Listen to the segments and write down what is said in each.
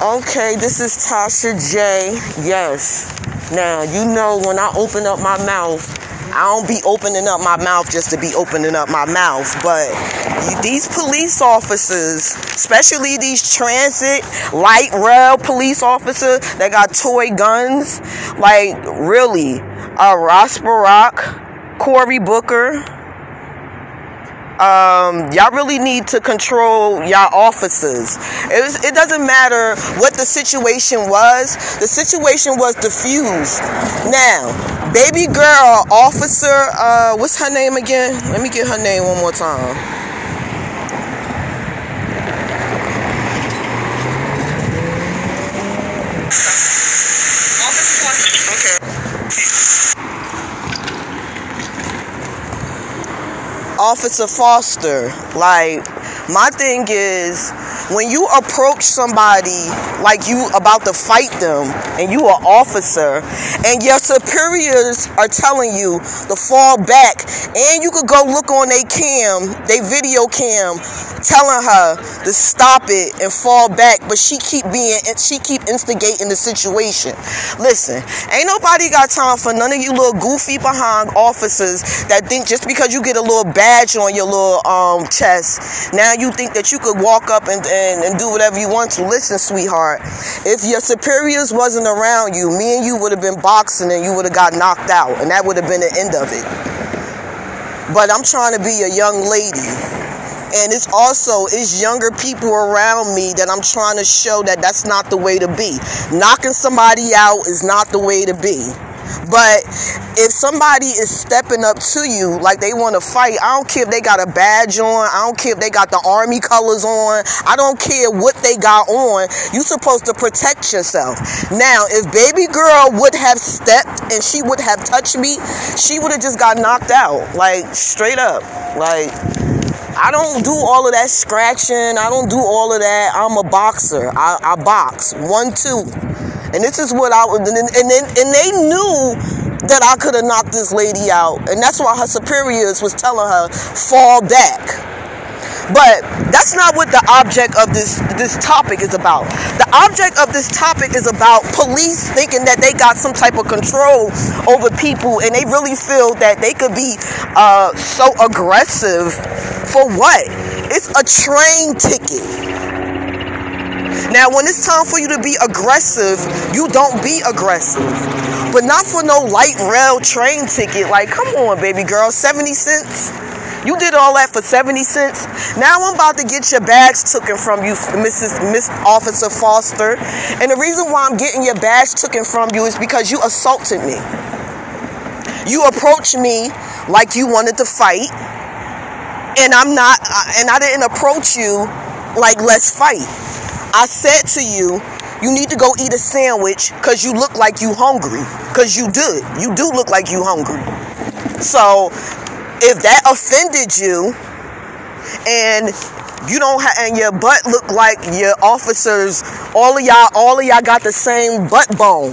Okay, this is Tasha J. Yes. Now, you know when I open up my mouth, I don't be opening up my mouth just to be opening up my mouth, but these police officers, especially these transit light rail police officers that got toy guns, like really, uh, Ras Baraka, Cory Booker, um, y'all really need to control y'all officers. It, it, doesn't matter what the situation was. The situation was diffused. Now, baby girl officer, uh, what's her name again? Let me get her name one more time. Officer Foster. Like, my thing is, when you approach somebody like you about to fight them and you an officer and your superiors are telling you to fall back and you could go look on their cam, they video cam telling her to stop it and fall back, but she keep being she keep instigating the situation. Listen, ain't nobody got time for none of you little goofy behind officers that think just because you get a little badge on your little um chest, now you think that you could walk up and and, and do whatever you want to. Listen, sweetheart, if your superiors wasn't around you, me and you would have been boxing and you would have got knocked out, and that would have been the end of it. But I'm trying to be a young lady. And it's also, it's younger people around me that I'm trying to show that that's not the way to be. Knocking somebody out is not the way to be. But if somebody is stepping up to you like they want to fight, I don't care if they got a badge on, I don't care if they got the army colors on, I don't care what they got on. You're supposed to protect yourself. Now, if baby girl would have stepped and she would have touched me, she would have just got knocked out. Like straight up. Like I don't do all of that scratching. I don't do all of that. I'm a boxer. I, I box. One, two. And this is what I and and, then, and they knew that I could have knocked this lady out. And that's why her superiors was telling her, fall back. But that's not what the object of this this topic is about. The object of this topic is about police thinking that they got some type of control over people, and they really feel that they could be uh, so aggressive. For what? It's a train ticket. Now, when it's time for you to be aggressive, you don't be aggressive. But not for no light rail train ticket. Like, come on, baby girl, 70 cents? You did all that for 70 cents. Now I'm about to get your bags taken from you, Mrs. Miss Officer Foster. And the reason why I'm getting your bags taken from you is because you assaulted me. You approached me like you wanted to fight. And I'm not, and I didn't approach you like let's fight. I said to you, you need to go eat a sandwich because you look like you hungry. Because you do. You do look like you hungry. So if that offended you and you don't have and your butt look like your officers, all of y'all, all of y'all got the same butt bone.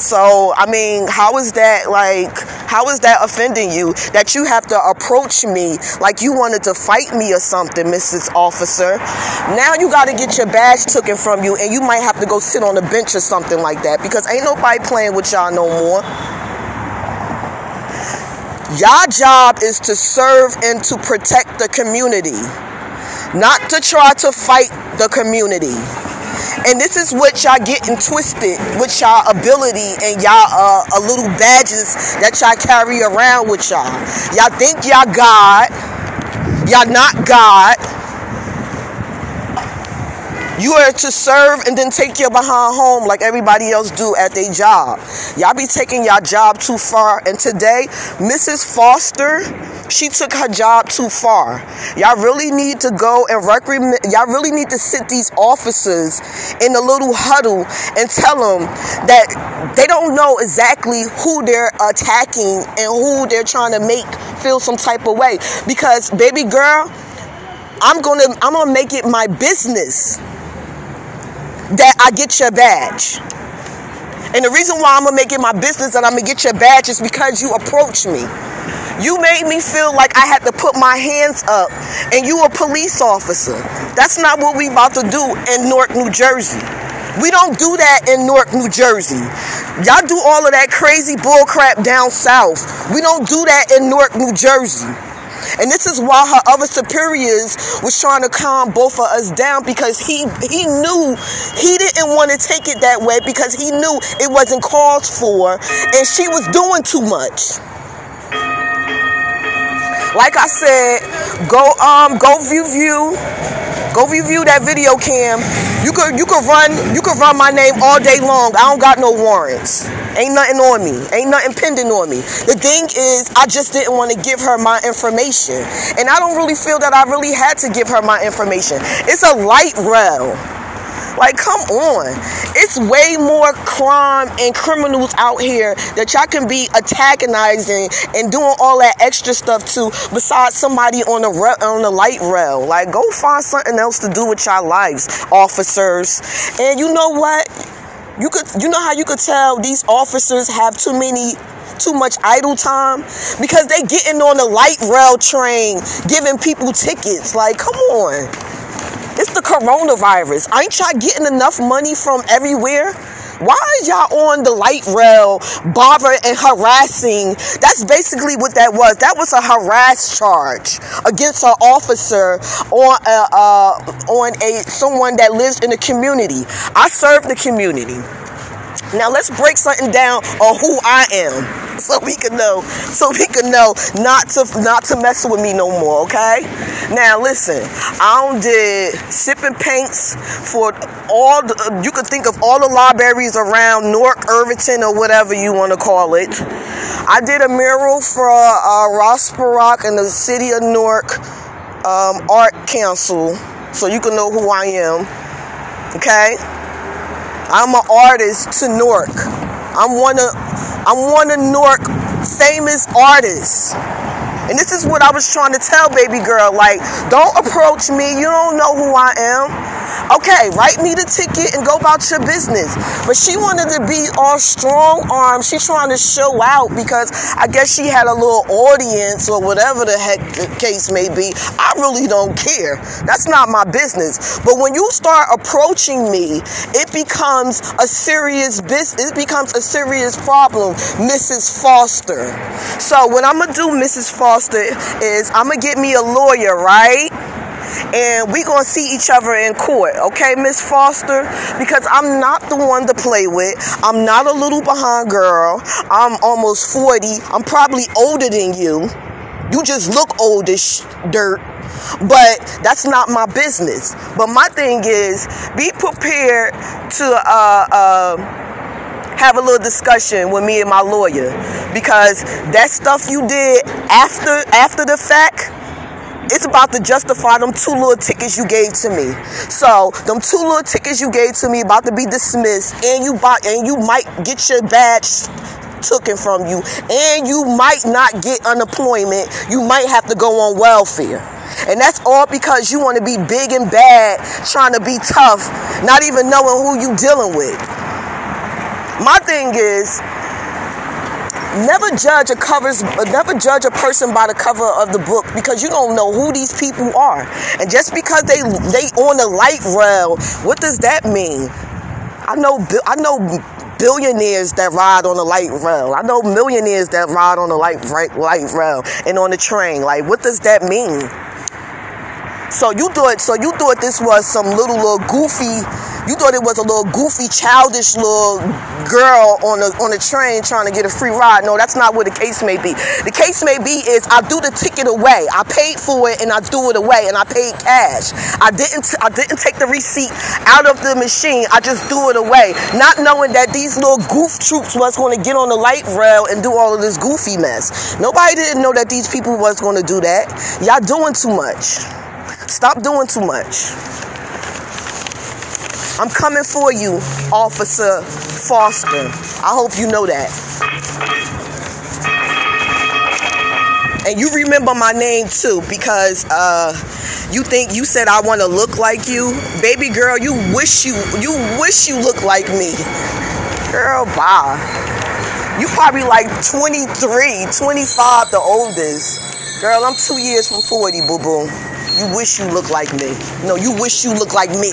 So, I mean, how is that like, how is that offending you that you have to approach me like you wanted to fight me or something, Mrs. Officer? Now you got to get your badge taken from you and you might have to go sit on a bench or something like that because ain't nobody playing with y'all no more. Y'all job is to serve and to protect the community, not to try to fight the community. And this is what y'all getting twisted with y'all ability and y'all uh, a little badges that y'all carry around with y'all. Y'all think y'all God. Y'all not God. You are to serve and then take your behind home like everybody else do at their job. Y'all be taking y'all job too far. And today, Mrs. Foster, she took her job too far. Y'all really need to go and recommend, y'all really need to sit these officers in a little huddle and tell them that they don't know exactly who they're attacking and who they're trying to make feel some type of way. Because, baby girl, I'm gonna I'm gonna make it my business that I get your badge. And the reason why I'm gonna make it my business that I'm gonna get your badge is because you approached me. You made me feel like I had to put my hands up and you a police officer. That's not what we about to do in Newark, New Jersey. We don't do that in Newark, New Jersey. Y'all do all of that crazy bullcrap down south. We don't do that in Newark, New Jersey. And this is why her other superiors was trying to calm both of us down because he he knew he didn't want to take it that way because he knew it wasn't called for and she was doing too much. Like I said, go um go view view. Go review that video cam. You could you could run you could run my name all day long. I don't got no warrants. Ain't nothing on me. Ain't nothing pending on me. The thing is, I just didn't want to give her my information. And I don't really feel that I really had to give her my information. It's a light rail. Like, come on. It's way more crime and criminals out here that y'all can be antagonizing and doing all that extra stuff to besides somebody on the re- on the light rail. Like, go find something else to do with y'all lives, officers. And you know what? You could you know how you could tell these officers have too many too much idle time because they getting on the light rail train giving people tickets. Like, come on. It's the coronavirus. Ain't y'all getting enough money from everywhere? Why are y'all on the light rail bothering and harassing? That's basically what that was. That was a harass charge against an officer on a, uh, on a someone that lives in the community. I serve the community. Now let's break something down on who I am, so we can know, so we can know not to not to mess with me no more. Okay? Now listen, I did sipping paints for all. The, you could think of all the libraries around Newark, Irvington, or whatever you want to call it. I did a mural for uh, Ras Baraka and the City of Newark um, Art Council, so you can know who I am. Okay? I'm an artist to Newark. I'm one of I'm one of Newark famous artists. And this is what I was trying to tell baby girl. Like, don't approach me. You don't know who I am. Okay, write me the ticket and go about your business. But she wanted to be all strong armed. She's trying to show out because I guess she had a little audience or whatever the heck the case may be. I really don't care. That's not my business. But when you start approaching me, it becomes a serious business. It becomes a serious problem, Mrs. Foster. So what I'm gonna do, Mrs. Foster, is I'm gonna get me a lawyer, right? and we gonna see each other in court, okay, Miss Foster? Because I'm not the one to play with. I'm not a little behind girl. I'm almost 40. I'm probably older than you. You just look old dirt. But that's not my business. But my thing is, be prepared to uh, uh, have a little discussion with me and my lawyer because that stuff you did after after the fact it's about to justify them two little tickets you gave to me. So them two little tickets you gave to me about to be dismissed, and you buy, and you might get your badge taken from you, and you might not get unemployment. You might have to go on welfare. And that's all because you want to be big and bad, trying to be tough, not even knowing who you dealing with. My thing is, never judge a covers never judge a person by the cover of the book because you don't know who these people are. And just because they they on the light rail what does that mean? I know i know billionaires that ride on the light rail. I know millionaires that ride on the light light rail and on the train. Like what does that mean so you thought so you thought this was some little little goofy you thought it was a little goofy childish little girl on a on a train trying to get a free ride. No, that's not what the case may be. The case may be is I do the ticket away. I paid for it and I do it away and I paid cash. I didn't I didn't take the receipt out of the machine. I just do it away, not knowing that these little goof troops was going to get on the light rail and do all of this goofy mess. Nobody didn't know that these people was going to do that. Y'all doing too much. Stop doing too much. I'm coming for you, Officer Foster. I hope you know that. And you remember my name too because uh, you think you said I want to look like you. Baby girl, you wish you you wish you look like me. Girl, bye. You probably like 23, 25, the oldest. Girl, I'm two years from 40, boo boo. You wish you look like me. No, you wish you look like me.